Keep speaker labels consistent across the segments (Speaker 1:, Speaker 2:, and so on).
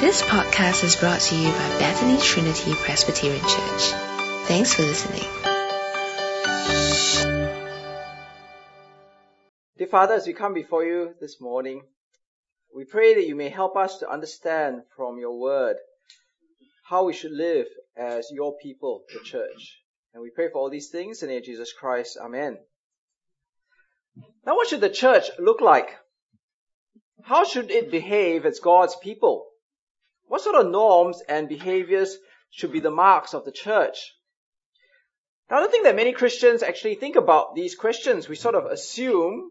Speaker 1: This podcast is brought to you by Bethany Trinity Presbyterian Church. Thanks for listening.
Speaker 2: Dear Father, as we come before you this morning, we pray that you may help us to understand from your word how we should live as your people, the church. And we pray for all these things in the name of Jesus Christ. Amen. Now what should the church look like? How should it behave as God's people? What sort of norms and behaviors should be the marks of the church? Now I don't think that many Christians actually think about these questions. We sort of assume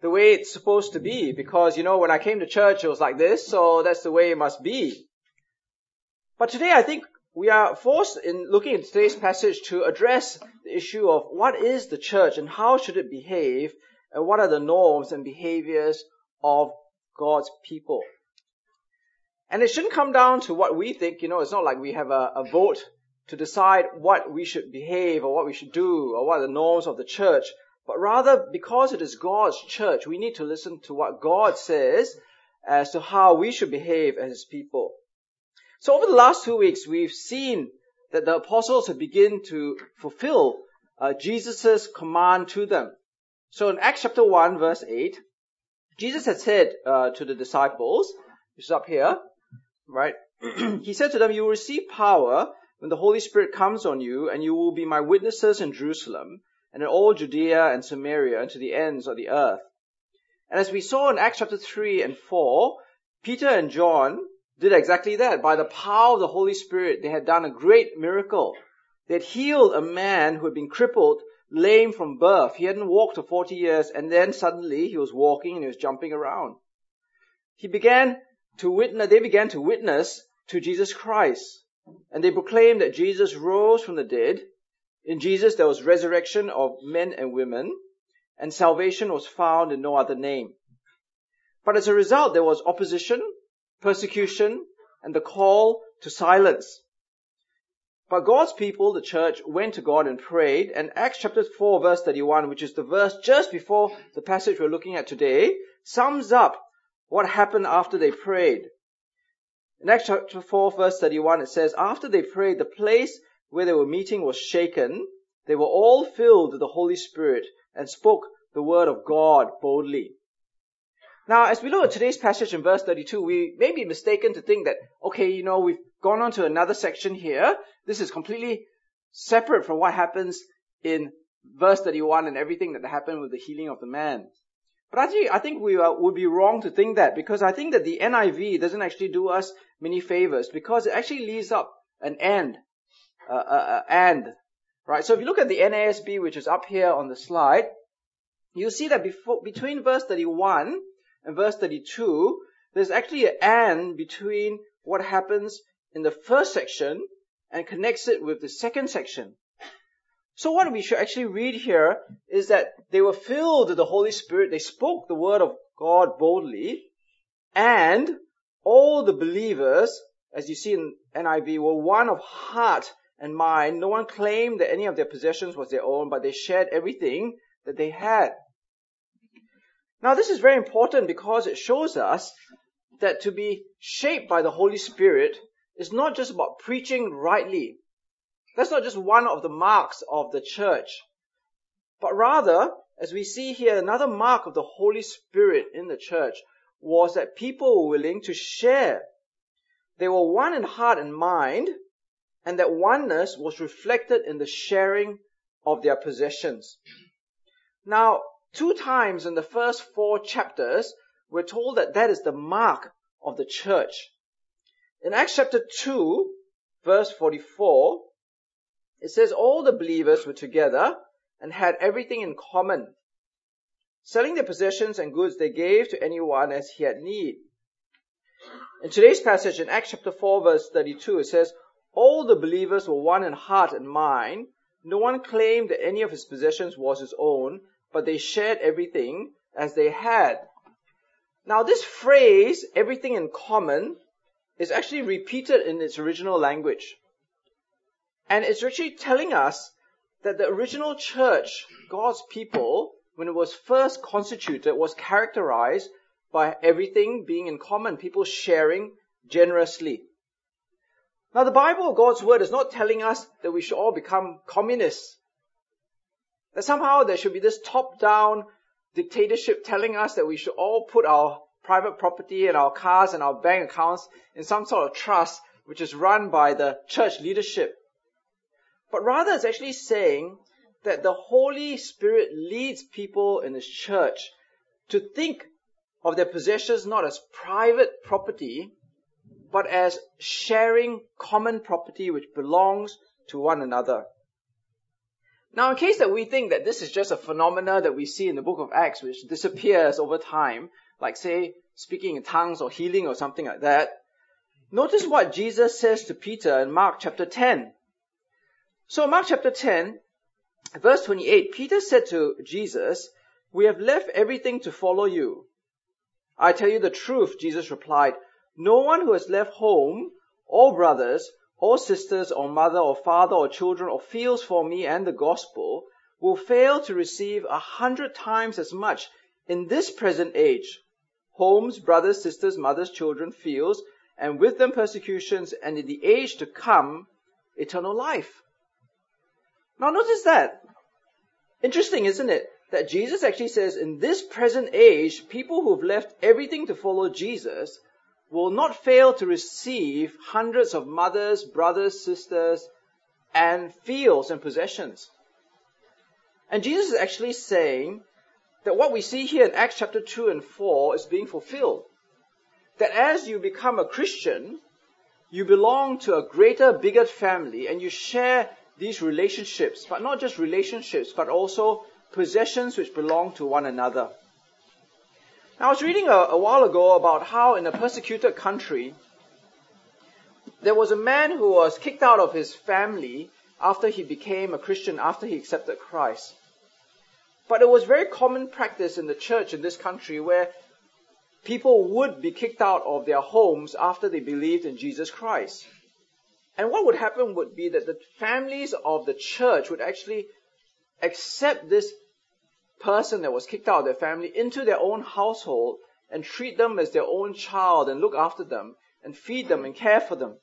Speaker 2: the way it's supposed to be because, you know, when I came to church it was like this, so that's the way it must be. But today I think we are forced in looking at today's passage to address the issue of what is the church and how should it behave and what are the norms and behaviors of God's people. And it shouldn't come down to what we think, you know, it's not like we have a, a vote to decide what we should behave or what we should do or what are the norms of the church, but rather because it is God's church, we need to listen to what God says as to how we should behave as His people. So over the last two weeks, we've seen that the apostles have begun to fulfill uh, Jesus' command to them. So in Acts chapter 1 verse 8, Jesus had said uh, to the disciples, which is up here, right? he said to them, you will receive power when the Holy Spirit comes on you, and you will be my witnesses in Jerusalem, and in all Judea and Samaria, and to the ends of the earth. And as we saw in Acts chapter 3 and 4, Peter and John did exactly that. By the power of the Holy Spirit, they had done a great miracle. They had healed a man who had been crippled lame from birth. He hadn't walked for 40 years and then suddenly he was walking and he was jumping around. He began to witness, they began to witness to Jesus Christ and they proclaimed that Jesus rose from the dead. In Jesus there was resurrection of men and women and salvation was found in no other name. But as a result there was opposition, persecution and the call to silence. But God's people, the church, went to God and prayed, and Acts chapter 4 verse 31, which is the verse just before the passage we're looking at today, sums up what happened after they prayed. In Acts chapter 4 verse 31 it says, After they prayed, the place where they were meeting was shaken. They were all filled with the Holy Spirit and spoke the word of God boldly. Now, as we look at today's passage in verse 32, we may be mistaken to think that, okay, you know, we've gone on to another section here. This is completely separate from what happens in verse 31 and everything that happened with the healing of the man. But actually, I think we would be wrong to think that because I think that the NIV doesn't actually do us many favors because it actually leaves up an end, uh, uh, and, right? So if you look at the NASB, which is up here on the slide, you'll see that before, between verse 31 and verse 32, there's actually an and between what happens in the first section and connects it with the second section. So what we should actually read here is that they were filled with the Holy Spirit, they spoke the word of God boldly, and all the believers, as you see in NIV, were one of heart and mind. No one claimed that any of their possessions was their own, but they shared everything that they had. Now this is very important because it shows us that to be shaped by the Holy Spirit is not just about preaching rightly. That's not just one of the marks of the church. But rather, as we see here, another mark of the Holy Spirit in the church was that people were willing to share. They were one in heart and mind, and that oneness was reflected in the sharing of their possessions. Now, Two times in the first four chapters, we're told that that is the mark of the church. In Acts chapter 2, verse 44, it says all the believers were together and had everything in common. Selling their possessions and goods they gave to anyone as he had need. In today's passage in Acts chapter 4 verse 32, it says, all the believers were one in heart and mind. No one claimed that any of his possessions was his own, but they shared everything as they had. Now this phrase, everything in common, is actually repeated in its original language. And it's actually telling us that the original church, God's people, when it was first constituted, was characterized by everything being in common, people sharing generously. Now the Bible, God's Word, is not telling us that we should all become communists. That somehow there should be this top-down dictatorship telling us that we should all put our private property and our cars and our bank accounts in some sort of trust which is run by the church leadership. But rather it's actually saying that the Holy Spirit leads people in His church to think of their possessions not as private property, but as sharing common property which belongs to one another. Now, in case that we think that this is just a phenomena that we see in the book of Acts which disappears over time, like say speaking in tongues or healing or something like that, notice what Jesus says to Peter in Mark chapter 10. So Mark chapter 10, verse 28, Peter said to Jesus, we have left everything to follow you. I tell you the truth, Jesus replied, no one who has left home, or brothers, or sisters, or mother, or father, or children, or fields for me and the gospel, will fail to receive a hundred times as much in this present age. Homes, brothers, sisters, mothers, children, fields, and with them persecutions, and in the age to come, eternal life. Now notice that. Interesting, isn't it? That Jesus actually says in this present age, people who've left everything to follow Jesus will not fail to receive hundreds of mothers, brothers, sisters, and fields and possessions. And Jesus is actually saying that what we see here in Acts chapter 2 and 4 is being fulfilled. That as you become a Christian, you belong to a greater, bigger family and you share these relationships, but not just relationships, but also possessions which belong to one another. I was reading a, a while ago about how in a persecuted country, there was a man who was kicked out of his family after he became a Christian, after he accepted Christ. But it was very common practice in the church in this country where people would be kicked out of their homes after they believed in Jesus Christ. And what would happen would be that the families of the church would actually accept this person that was kicked out of their family into their own household and treat them as their own child and look after them and feed them and care for them.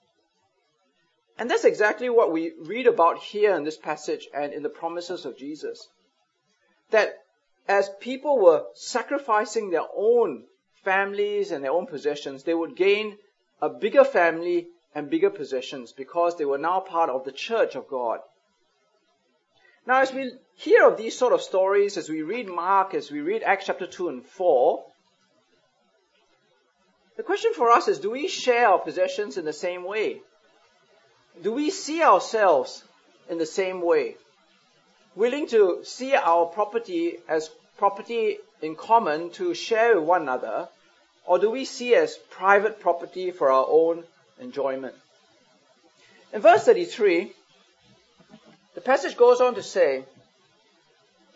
Speaker 2: And that's exactly what we read about here in this passage and in the promises of Jesus. That as people were sacrificing their own families and their own possessions, they would gain a bigger family and bigger possessions because they were now part of the church of God. Now, as we hear of these sort of stories, as we read Mark, as we read Acts chapter 2 and 4, the question for us is do we share our possessions in the same way? Do we see ourselves in the same way? Willing to see our property as property in common to share with one another, or do we see as private property for our own enjoyment. In verse 33, the passage goes on to say,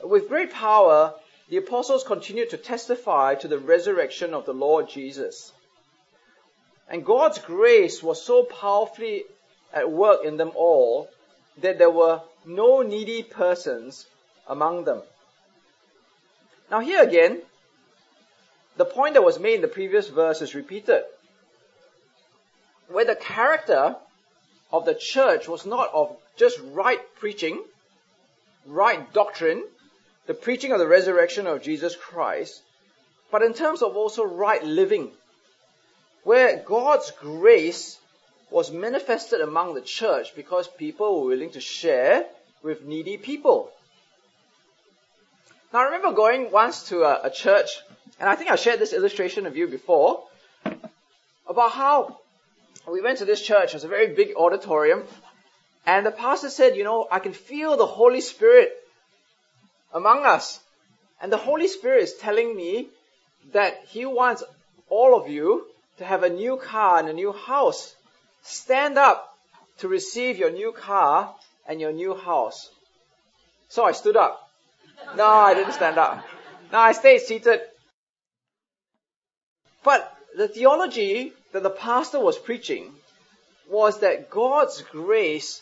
Speaker 2: with great power, the apostles continued to testify to the resurrection of the Lord Jesus. And God's grace was so powerfully at work in them all that there were no needy persons among them. Now here again, the point that was made in the previous verse is repeated where the character of the church was not of just right preaching, right doctrine, the preaching of the resurrection of Jesus Christ, but in terms of also right living, where God's grace was manifested among the church because people were willing to share with needy people. Now I remember going once to a, a church, and I think I shared this illustration with you before, about how we went to this church. It was a very big auditorium. And the pastor said, you know, I can feel the Holy Spirit among us. And the Holy Spirit is telling me that He wants all of you to have a new car and a new house. Stand up to receive your new car and your new house. So I stood up. No, I didn't stand up. No, I stayed seated. But the theology that the pastor was preaching was that God's grace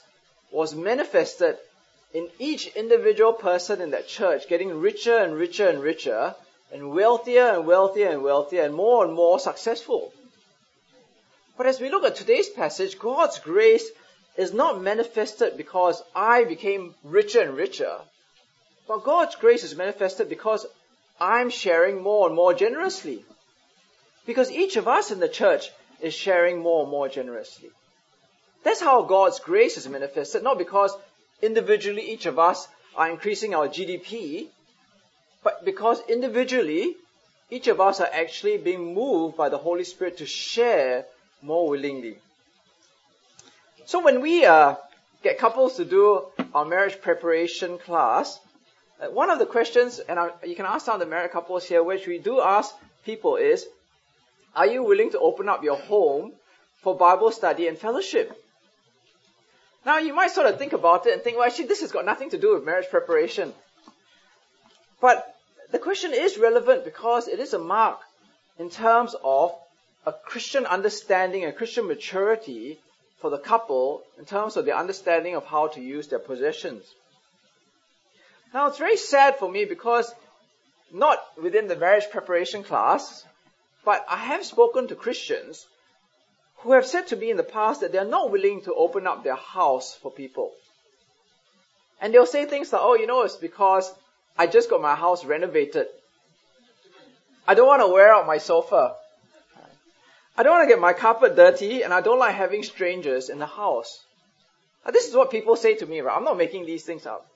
Speaker 2: was manifested in each individual person in that church, getting richer and richer and richer and wealthier and wealthier and wealthier and more and more successful. But as we look at today's passage, God's grace is not manifested because I became richer and richer, but God's grace is manifested because I'm sharing more and more generously. Because each of us in the church is sharing more and more generously. That's how God's grace is manifested, not because individually each of us are increasing our GDP, but because individually each of us are actually being moved by the Holy Spirit to share more willingly. So when we uh, get couples to do our marriage preparation class, uh, one of the questions, and I, you can ask some of the married couples here, which we do ask people is, are you willing to open up your home for Bible study and fellowship? Now you might sort of think about it and think, well actually this has got nothing to do with marriage preparation. But the question is relevant because it is a mark in terms of a Christian understanding and Christian maturity for the couple in terms of their understanding of how to use their possessions. Now it's very sad for me because not within the marriage preparation class, but I have spoken to Christians who have said to me in the past that they're not willing to open up their house for people. And they'll say things like, oh, you know, it's because I just got my house renovated. I don't want to wear out my sofa. I don't want to get my carpet dirty and I don't like having strangers in the house. Now, this is what people say to me, right? I'm not making these things up.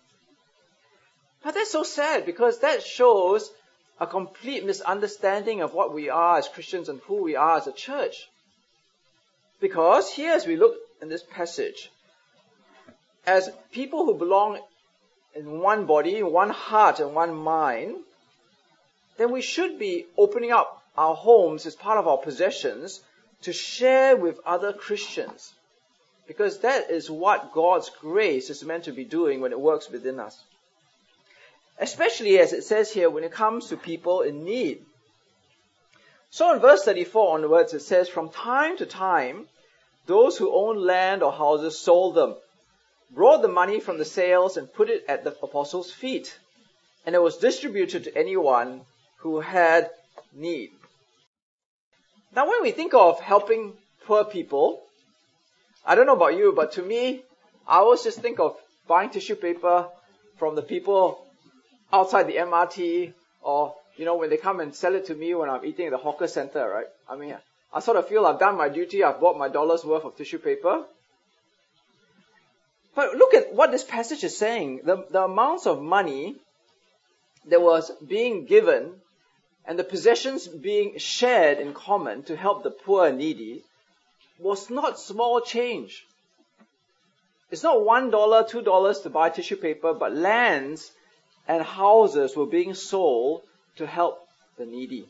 Speaker 2: But that's so sad because that shows a complete misunderstanding of what we are as Christians and who we are as a church. Because here as we look in this passage, as people who belong in one body, one heart and one mind, then we should be opening up our homes as part of our possessions to share with other Christians. Because that is what God's grace is meant to be doing when it works within us. Especially as it says here when it comes to people in need. So in verse 34 onwards it says, From time to time, those who owned land or houses sold them, brought the money from the sales and put it at the apostles' feet, and it was distributed to anyone who had need. Now when we think of helping poor people, I don't know about you, but to me, I always just think of buying tissue paper from the people outside the MRT or, you know, when they come and sell it to me when I'm eating at the hawker center, right? I mean, I sort of feel I've done my duty, I've bought my dollar's worth of tissue paper. But look at what this passage is saying. The, the amounts of money that was being given and the possessions being shared in common to help the poor and needy was not small change. It's not one dollar, two dollars to buy tissue paper, but lands and houses were being sold to help the needy.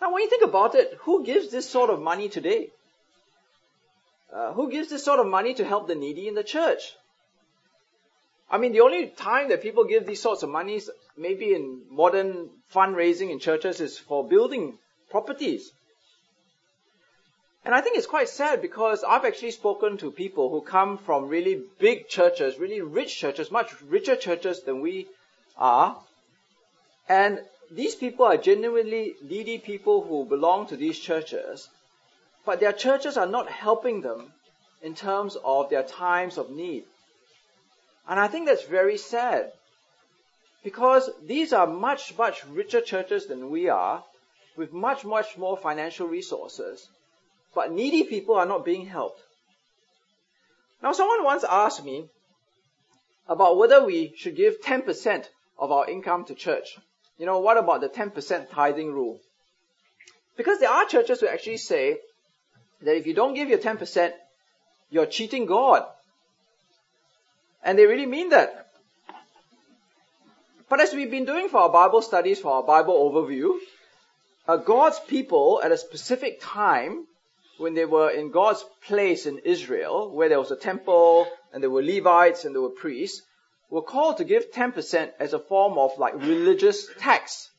Speaker 2: Now, when you think about it, who gives this sort of money today? Uh, who gives this sort of money to help the needy in the church? I mean, the only time that people give these sorts of monies, maybe in modern fundraising in churches, is for building properties. And I think it's quite sad because I've actually spoken to people who come from really big churches, really rich churches, much richer churches than we are. And these people are genuinely needy people who belong to these churches, but their churches are not helping them in terms of their times of need. And I think that's very sad. Because these are much, much richer churches than we are, with much, much more financial resources. But needy people are not being helped. Now someone once asked me about whether we should give 10% of our income to church you know, what about the 10% tithing rule? Because there are churches who actually say that if you don't give your 10%, you're cheating God. And they really mean that. But as we've been doing for our Bible studies, for our Bible overview, uh, God's people at a specific time, when they were in God's place in Israel, where there was a temple, and there were Levites, and there were priests, were called to give 10% as a form of like religious tax.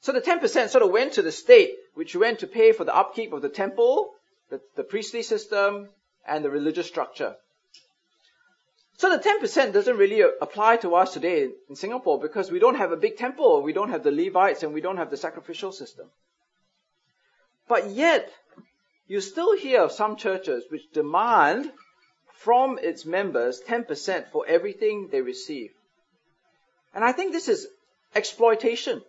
Speaker 2: So the 10% sort of went to the state, which went to pay for the upkeep of the temple, the, the priestly system, and the religious structure. So the 10% doesn't really apply to us today in Singapore because we don't have a big temple, we don't have the Levites, and we don't have the sacrificial system. But yet, you still hear of some churches which demand from its members 10% for everything they receive. And I think this is exploitation.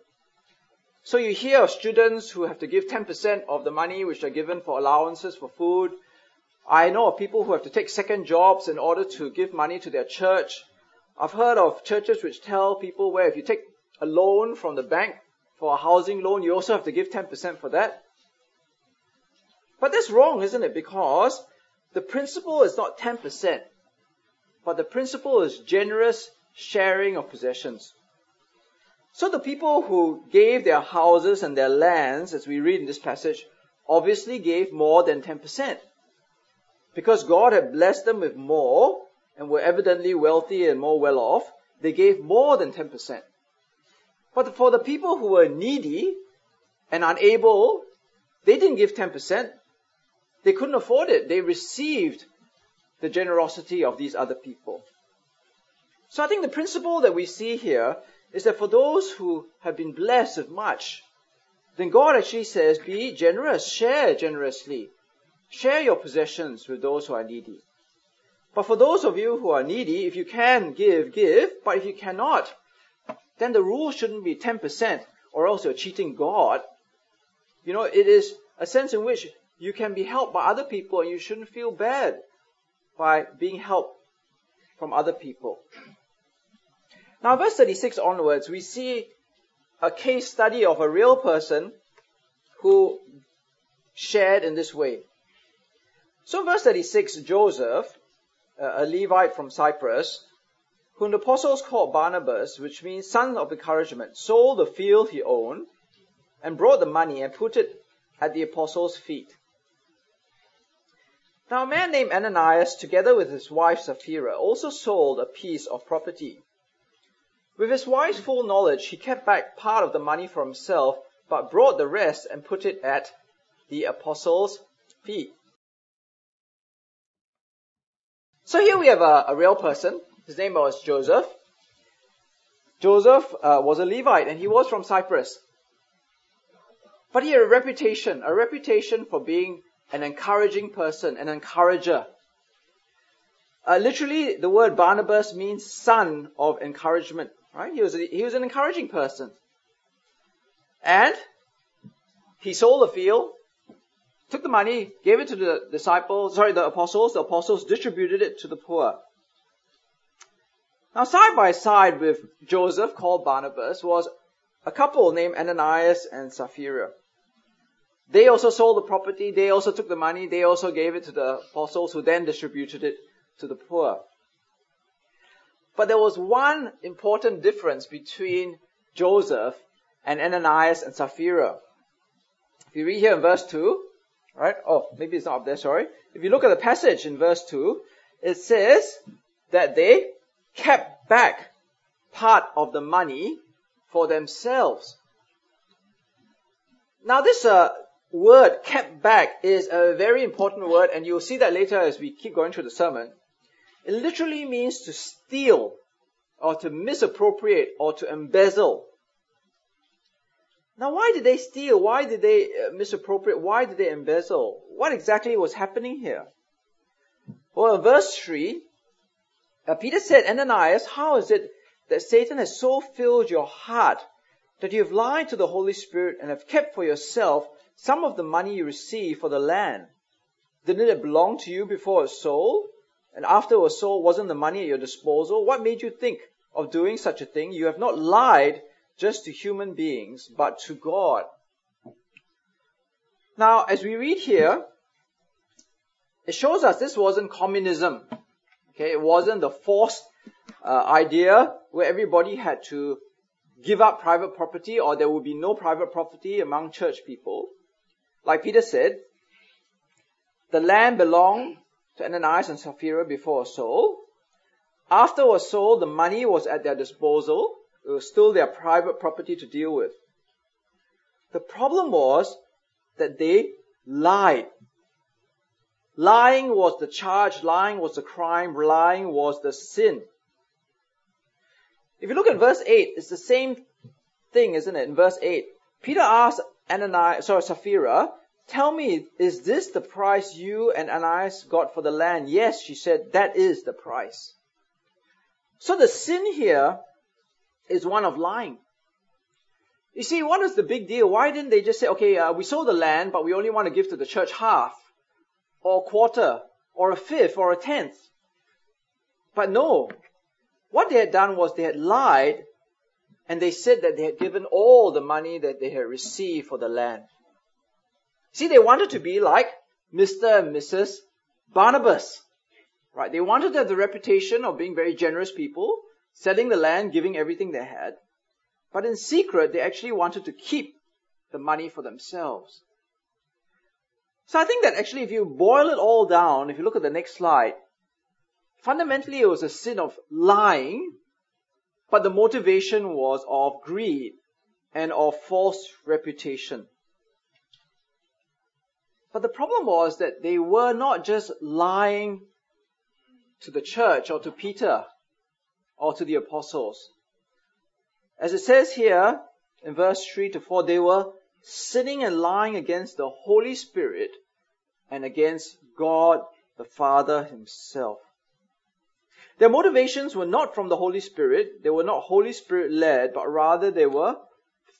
Speaker 2: So you hear of students who have to give 10% of the money which are given for allowances for food. I know of people who have to take second jobs in order to give money to their church. I've heard of churches which tell people where if you take a loan from the bank for a housing loan, you also have to give 10% for that. But that's wrong, isn't it? Because the principle is not 10%, but the principle is generous sharing of possessions. So the people who gave their houses and their lands, as we read in this passage, obviously gave more than 10%. Because God had blessed them with more and were evidently wealthy and more well off, they gave more than 10%. But for the people who were needy and unable, they didn't give 10%. They couldn't afford it. They received the generosity of these other people. So I think the principle that we see here is that for those who have been blessed with much, then God actually says, be generous, share generously. Share your possessions with those who are needy. But for those of you who are needy, if you can give, give. But if you cannot, then the rule shouldn't be 10% or else you're cheating God. You know, it is a sense in which you can be helped by other people and you shouldn't feel bad by being helped from other people. Now, verse 36 onwards, we see a case study of a real person who shared in this way. So, verse 36, Joseph, a Levite from Cyprus, whom the apostles called Barnabas, which means son of encouragement, sold the field he owned and brought the money and put it at the apostles' feet. Now, a man named Ananias, together with his wife Sapphira, also sold a piece of property. With his wife's full knowledge, he kept back part of the money for himself, but brought the rest and put it at the apostles' feet. So here we have a, a real person. His name was Joseph. Joseph uh, was a Levite and he was from Cyprus. But he had a reputation, a reputation for being an encouraging person, an encourager. Uh, literally, the word Barnabas means son of encouragement. Right? He was, a, he was an encouraging person. And he sold the field, took the money, gave it to the disciples, sorry, the apostles. The apostles distributed it to the poor. Now, side by side with Joseph, called Barnabas, was a couple named Ananias and Sapphira. They also sold the property, they also took the money, they also gave it to the apostles who then distributed it to the poor. But there was one important difference between Joseph and Ananias and Sapphira. If you read here in verse 2, right? Oh, maybe it's not up there, sorry. If you look at the passage in verse 2, it says that they kept back part of the money for themselves. Now this uh, word kept back is a very important word and you'll see that later as we keep going through the sermon. It literally means to steal or to misappropriate or to embezzle. Now, why did they steal? Why did they uh, misappropriate? Why did they embezzle? What exactly was happening here? Well, in verse 3, uh, Peter said, Ananias, how is it that Satan has so filled your heart that you have lied to the Holy Spirit and have kept for yourself some of the money you received for the land? Didn't it belong to you before it sold? and after it was sold, wasn't the money at your disposal? What made you think of doing such a thing? You have not lied just to human beings, but to God. Now, as we read here, it shows us this wasn't communism. Okay, it wasn't the forced uh, idea where everybody had to give up private property or there would be no private property among church people. Like Peter said, the land belonged to Ananias and Sapphira before a sold. After it was sold, the money was at their disposal. It was still their private property to deal with. The problem was that they lied. Lying was the charge, lying was the crime, lying was the sin. If you look at verse 8, it's the same thing, isn't it? In verse 8, Peter asked Ananias, sorry, Sapphira, tell me, is this the price you and Ananias got for the land? Yes, she said, that is the price. So the sin here is one of lying. You see, what is the big deal? Why didn't they just say, okay, uh, we sold the land, but we only want to give to the church half, or a quarter, or a fifth, or a tenth? But no. What they had done was they had lied, and they said that they had given all the money that they had received for the land. See, they wanted to be like Mr. and Mrs. Barnabas. Right? They wanted to have the reputation of being very generous people, selling the land, giving everything they had. But in secret, they actually wanted to keep the money for themselves. So I think that actually if you boil it all down, if you look at the next slide, fundamentally it was a sin of lying, but the motivation was of greed and of false reputation. But the problem was that they were not just lying to the church or to Peter or to the apostles. As it says here in verse 3 to 4, they were sinning and lying against the Holy Spirit and against God the Father Himself. Their motivations were not from the Holy Spirit, they were not Holy Spirit led, but rather they were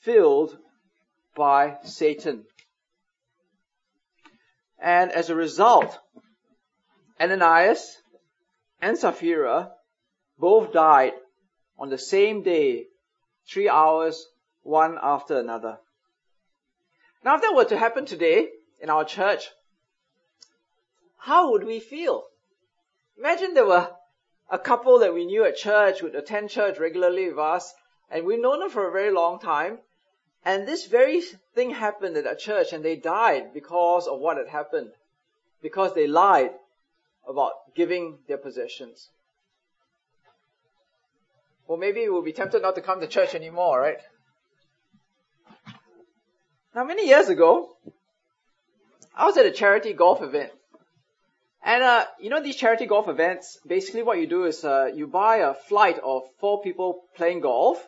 Speaker 2: filled by Satan. And as a result, Ananias and Sapphira both died on the same day three hours, one after another. Now, if that were to happen today in our church, how would we feel? Imagine there were a couple that we knew at church would attend church regularly with us, and we've known them for a very long time, and this very thing happened at a church, and they died because of what had happened, because they lied about giving their possessions. Well, maybe we'll be tempted not to come to church anymore, right? Now, many years ago, I was at a charity golf event. And, uh, you know, these charity golf events, basically what you do is, uh, you buy a flight of four people playing golf,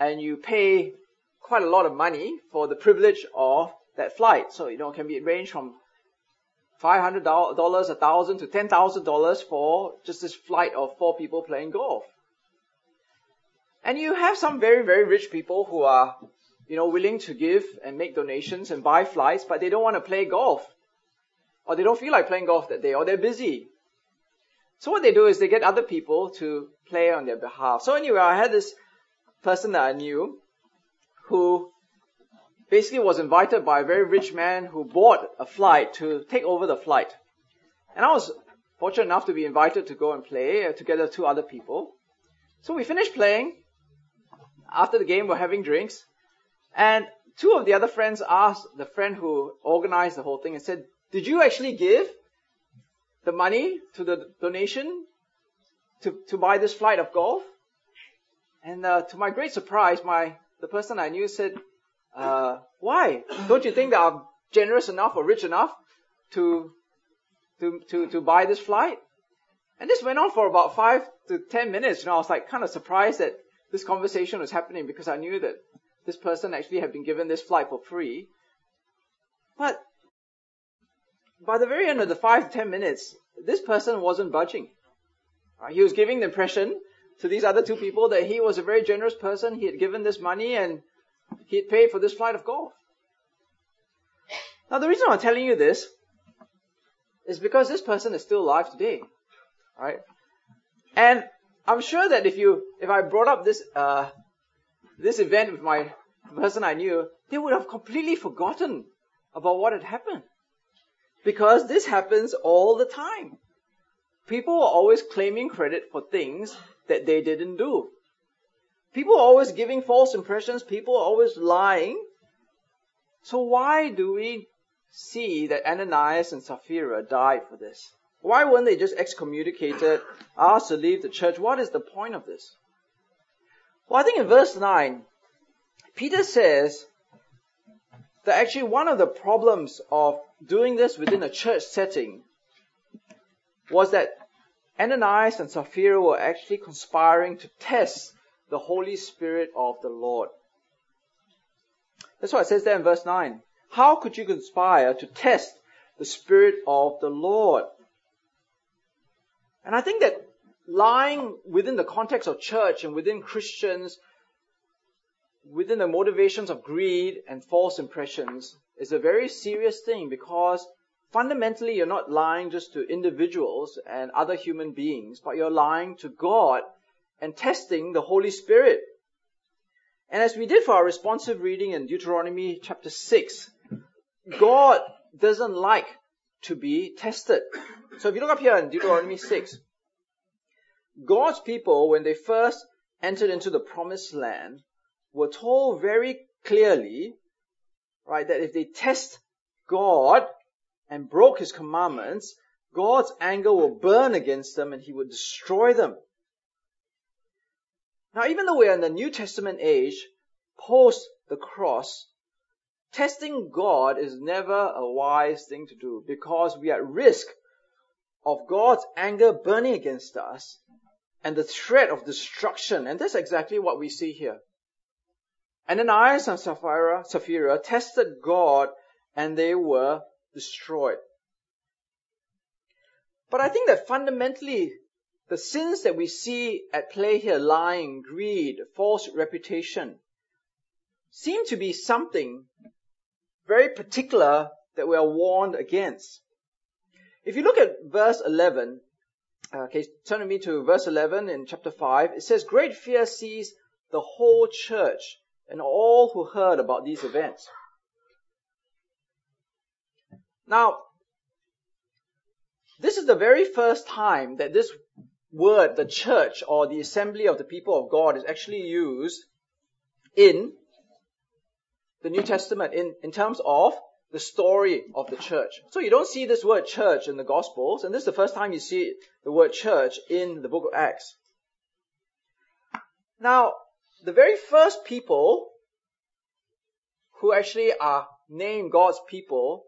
Speaker 2: and you pay quite a lot of money for the privilege of that flight. So, you know, it can be range from $500, a thousand to $10,000 for just this flight of four people playing golf. And you have some very, very rich people who are, you know, willing to give and make donations and buy flights, but they don't want to play golf. Or they don't feel like playing golf that day, or they're busy. So what they do is they get other people to play on their behalf. So anyway, I had this person that I knew who basically was invited by a very rich man who bought a flight to take over the flight. And I was fortunate enough to be invited to go and play together with two other people. So we finished playing, after the game, we're having drinks, and two of the other friends asked the friend who organized the whole thing and said, "Did you actually give the money to the donation to to buy this flight of golf?" And uh, to my great surprise, my the person I knew said, uh, "Why? Don't you think that I'm generous enough or rich enough to to to to buy this flight?" And this went on for about five to ten minutes. You know, I was like kind of surprised that this conversation was happening because I knew that this person actually had been given this flight for free. But by the very end of the five to ten minutes, this person wasn't budging. Uh, he was giving the impression to these other two people that he was a very generous person. He had given this money and he had paid for this flight of golf. Now the reason I'm telling you this is because this person is still alive today. Right? And I'm sure that if you, if I brought up this, uh, this event with my person I knew, they would have completely forgotten about what had happened. Because this happens all the time. People are always claiming credit for things that they didn't do. People are always giving false impressions. People are always lying. So why do we see that Ananias and Sapphira died for this? Why weren't they just excommunicated, asked to leave the church? What is the point of this? Well, I think in verse 9, Peter says that actually one of the problems of doing this within a church setting was that Ananias and Sapphira were actually conspiring to test the Holy Spirit of the Lord. That's why it says there in verse 9. How could you conspire to test the Spirit of the Lord? And I think that lying within the context of church and within Christians, within the motivations of greed and false impressions, is a very serious thing because fundamentally you're not lying just to individuals and other human beings, but you're lying to God and testing the Holy Spirit. And as we did for our responsive reading in Deuteronomy chapter 6, God doesn't like to be tested. So if you look up here in Deuteronomy 6, God's people, when they first entered into the promised land, were told very clearly, right, that if they test God and broke his commandments, God's anger will burn against them and he would destroy them. Now, even though we're in the New Testament age, post the cross, testing God is never a wise thing to do because we are at risk of God's anger burning against us and the threat of destruction. And that's exactly what we see here. And Ananias and Sapphira, Sapphira tested God and they were destroyed. But I think that fundamentally, the sins that we see at play here, lying, greed, false reputation, seem to be something very particular that we are warned against. If you look at verse 11, okay, turn with me to verse 11 in chapter 5, it says, Great fear seized the whole church and all who heard about these events. Now, this is the very first time that this word, the church or the assembly of the people of God, is actually used in the New Testament in, in terms of the story of the church. So you don't see this word church in the Gospels, and this is the first time you see the word church in the book of Acts. Now, the very first people who actually are named God's people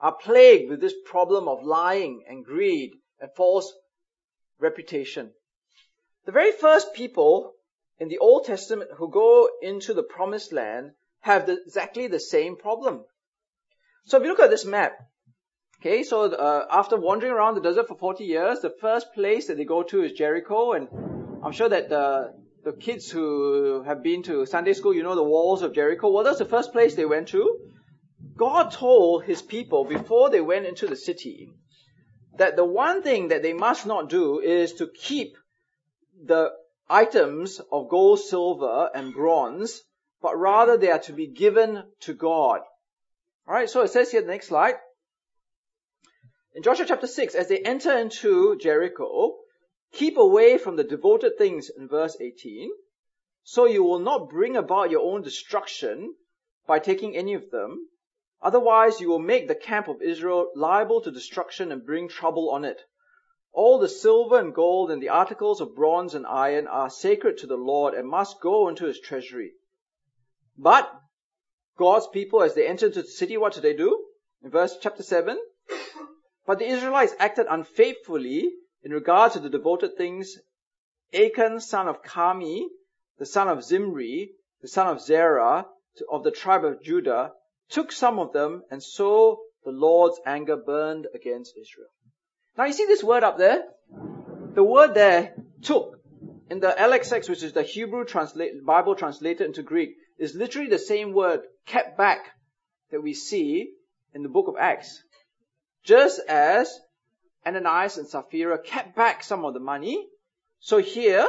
Speaker 2: are plagued with this problem of lying and greed and false reputation. The very first people in the Old Testament who go into the promised land have the, exactly the same problem. So if you look at this map, okay, so uh, after wandering around the desert for 40 years, the first place that they go to is Jericho, and I'm sure that the, the kids who have been to Sunday school, you know the walls of Jericho. Well, that's the first place they went to. God told his people before they went into the city that the one thing that they must not do is to keep the items of gold, silver, and bronze, but rather they are to be given to God. Alright, so it says here, the next slide. In Joshua chapter 6, as they enter into Jericho, keep away from the devoted things in verse 18, so you will not bring about your own destruction by taking any of them, Otherwise, you will make the camp of Israel liable to destruction and bring trouble on it. All the silver and gold and the articles of bronze and iron are sacred to the Lord and must go into his treasury. But God's people, as they entered the city, what did they do? In verse chapter 7, but the Israelites acted unfaithfully in regard to the devoted things. Achan, son of Carmi, the son of Zimri, the son of Zerah, of the tribe of Judah, took some of them, and so the Lord's anger burned against Israel. Now you see this word up there? The word there, took, in the LXX, which is the Hebrew translate, Bible translated into Greek, is literally the same word, kept back, that we see in the book of Acts. Just as Ananias and Sapphira kept back some of the money, so here,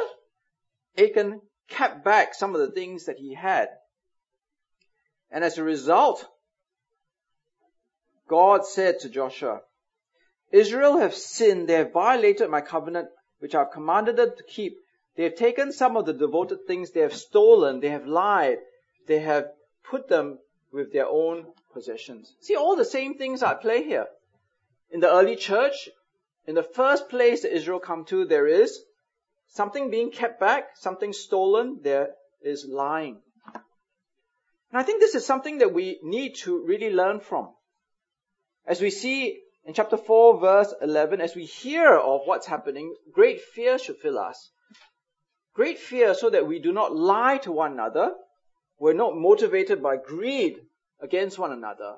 Speaker 2: Achan kept back some of the things that he had. And as a result, God said to Joshua, Israel have sinned. They have violated my covenant, which I have commanded them to keep. They have taken some of the devoted things. They have stolen. They have lied. They have put them with their own possessions. See, all the same things are at play here. In the early church, in the first place that Israel come to, there is something being kept back, something stolen, there is lying. And I think this is something that we need to really learn from. As we see In chapter 4 verse 11, as we hear of what's happening, great fear should fill us. Great fear so that we do not lie to one another. We're not motivated by greed against one another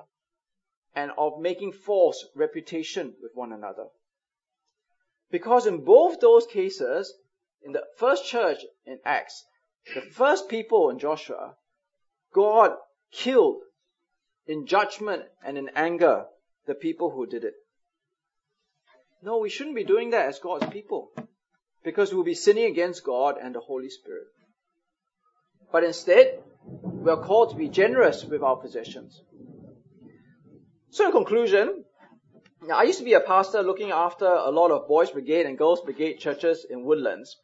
Speaker 2: and of making false reputation with one another. Because in both those cases, in the first church in Acts, the first people in Joshua, God killed in judgment and in anger the people who did it. No, we shouldn't be doing that as God's people because we'll be sinning against God and the Holy Spirit. But instead, we are called to be generous with our possessions. So in conclusion, I used to be a pastor looking after a lot of boys brigade and girls brigade churches in Woodlands.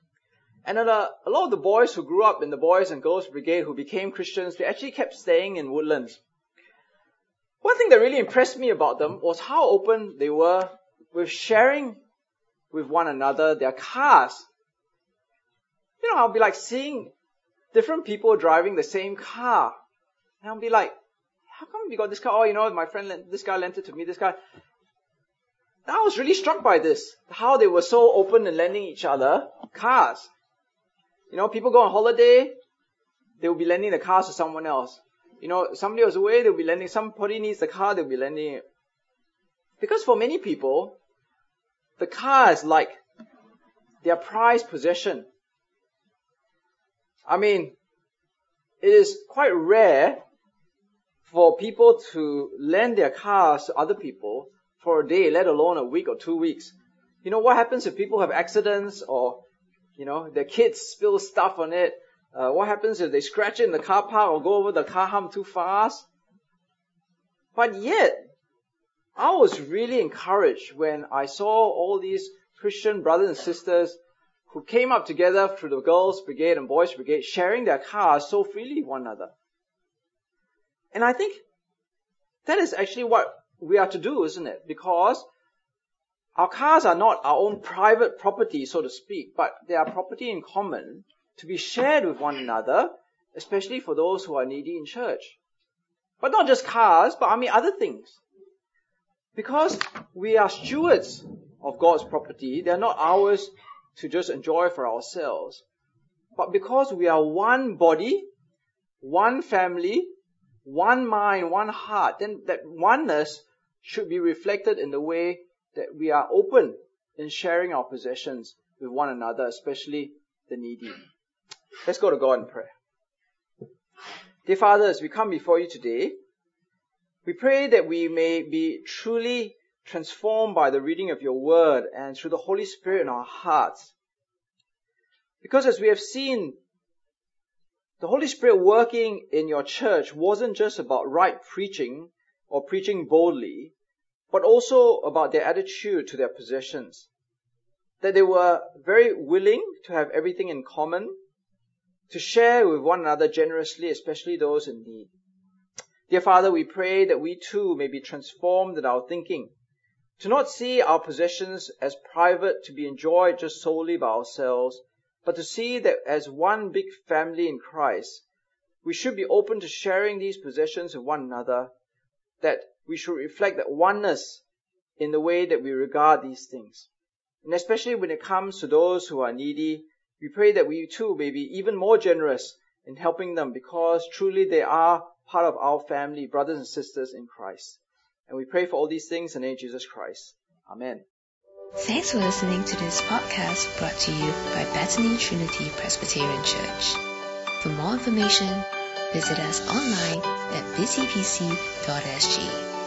Speaker 2: And a, a lot of the boys who grew up in the boys and girls brigade who became Christians, they actually kept staying in Woodlands. One thing that really impressed me about them was how open they were with sharing with one another their cars. You know, I'll be like seeing different people driving the same car. And I'll be like, how come you got this car? Oh, you know, my friend, lent, this guy lent it to me, this guy. And I was really struck by this, how they were so open in lending each other cars. You know, people go on holiday, they will be lending the cars to someone else. You know, somebody was away, they'll be lending, somebody needs the car, they'll be lending it. Because for many people, the car is like their prized possession. I mean, it is quite rare for people to lend their cars to other people for a day, let alone a week or two weeks. You know what happens if people have accidents or, you know, their kids spill stuff on it? Uh, what happens if they scratch it in the car park or go over the car hump too fast? But yet, I was really encouraged when I saw all these Christian brothers and sisters who came up together through the girls' brigade and boys' brigade, sharing their cars so freely with one another. And I think that is actually what we are to do, isn't it? Because our cars are not our own private property, so to speak, but they are property in common to be shared with one another, especially for those who are needy in church. But not just cars, but I mean other things. Because we are stewards of God's property, they're not ours to just enjoy for ourselves. But because we are one body, one family, one mind, one heart, then that oneness should be reflected in the way that we are open in sharing our possessions with one another, especially the needy. Let's go to God in prayer. Dear Father, as we come before you today, we pray that we may be truly transformed by the reading of your word and through the Holy Spirit in our hearts. Because as we have seen, the Holy Spirit working in your church wasn't just about right preaching or preaching boldly, but also about their attitude to their possessions. That they were very willing to have everything in common, to share with one another generously, especially those in need. Dear Father, we pray that we too may be transformed in our thinking, to not see our possessions as private to be enjoyed just solely by ourselves, but to see that as one big family in Christ, we should be open to sharing these possessions with one another, that we should reflect that oneness in the way that we regard these things. And especially when it comes to those who are needy, we pray that we too may be even more generous in helping them because truly they are part of our family, brothers and sisters in Christ. And we pray for all these things in the name of Jesus Christ. Amen.
Speaker 1: Thanks for listening to this podcast brought to you by Bethany Trinity Presbyterian Church. For more information, visit us online at busypc.sg.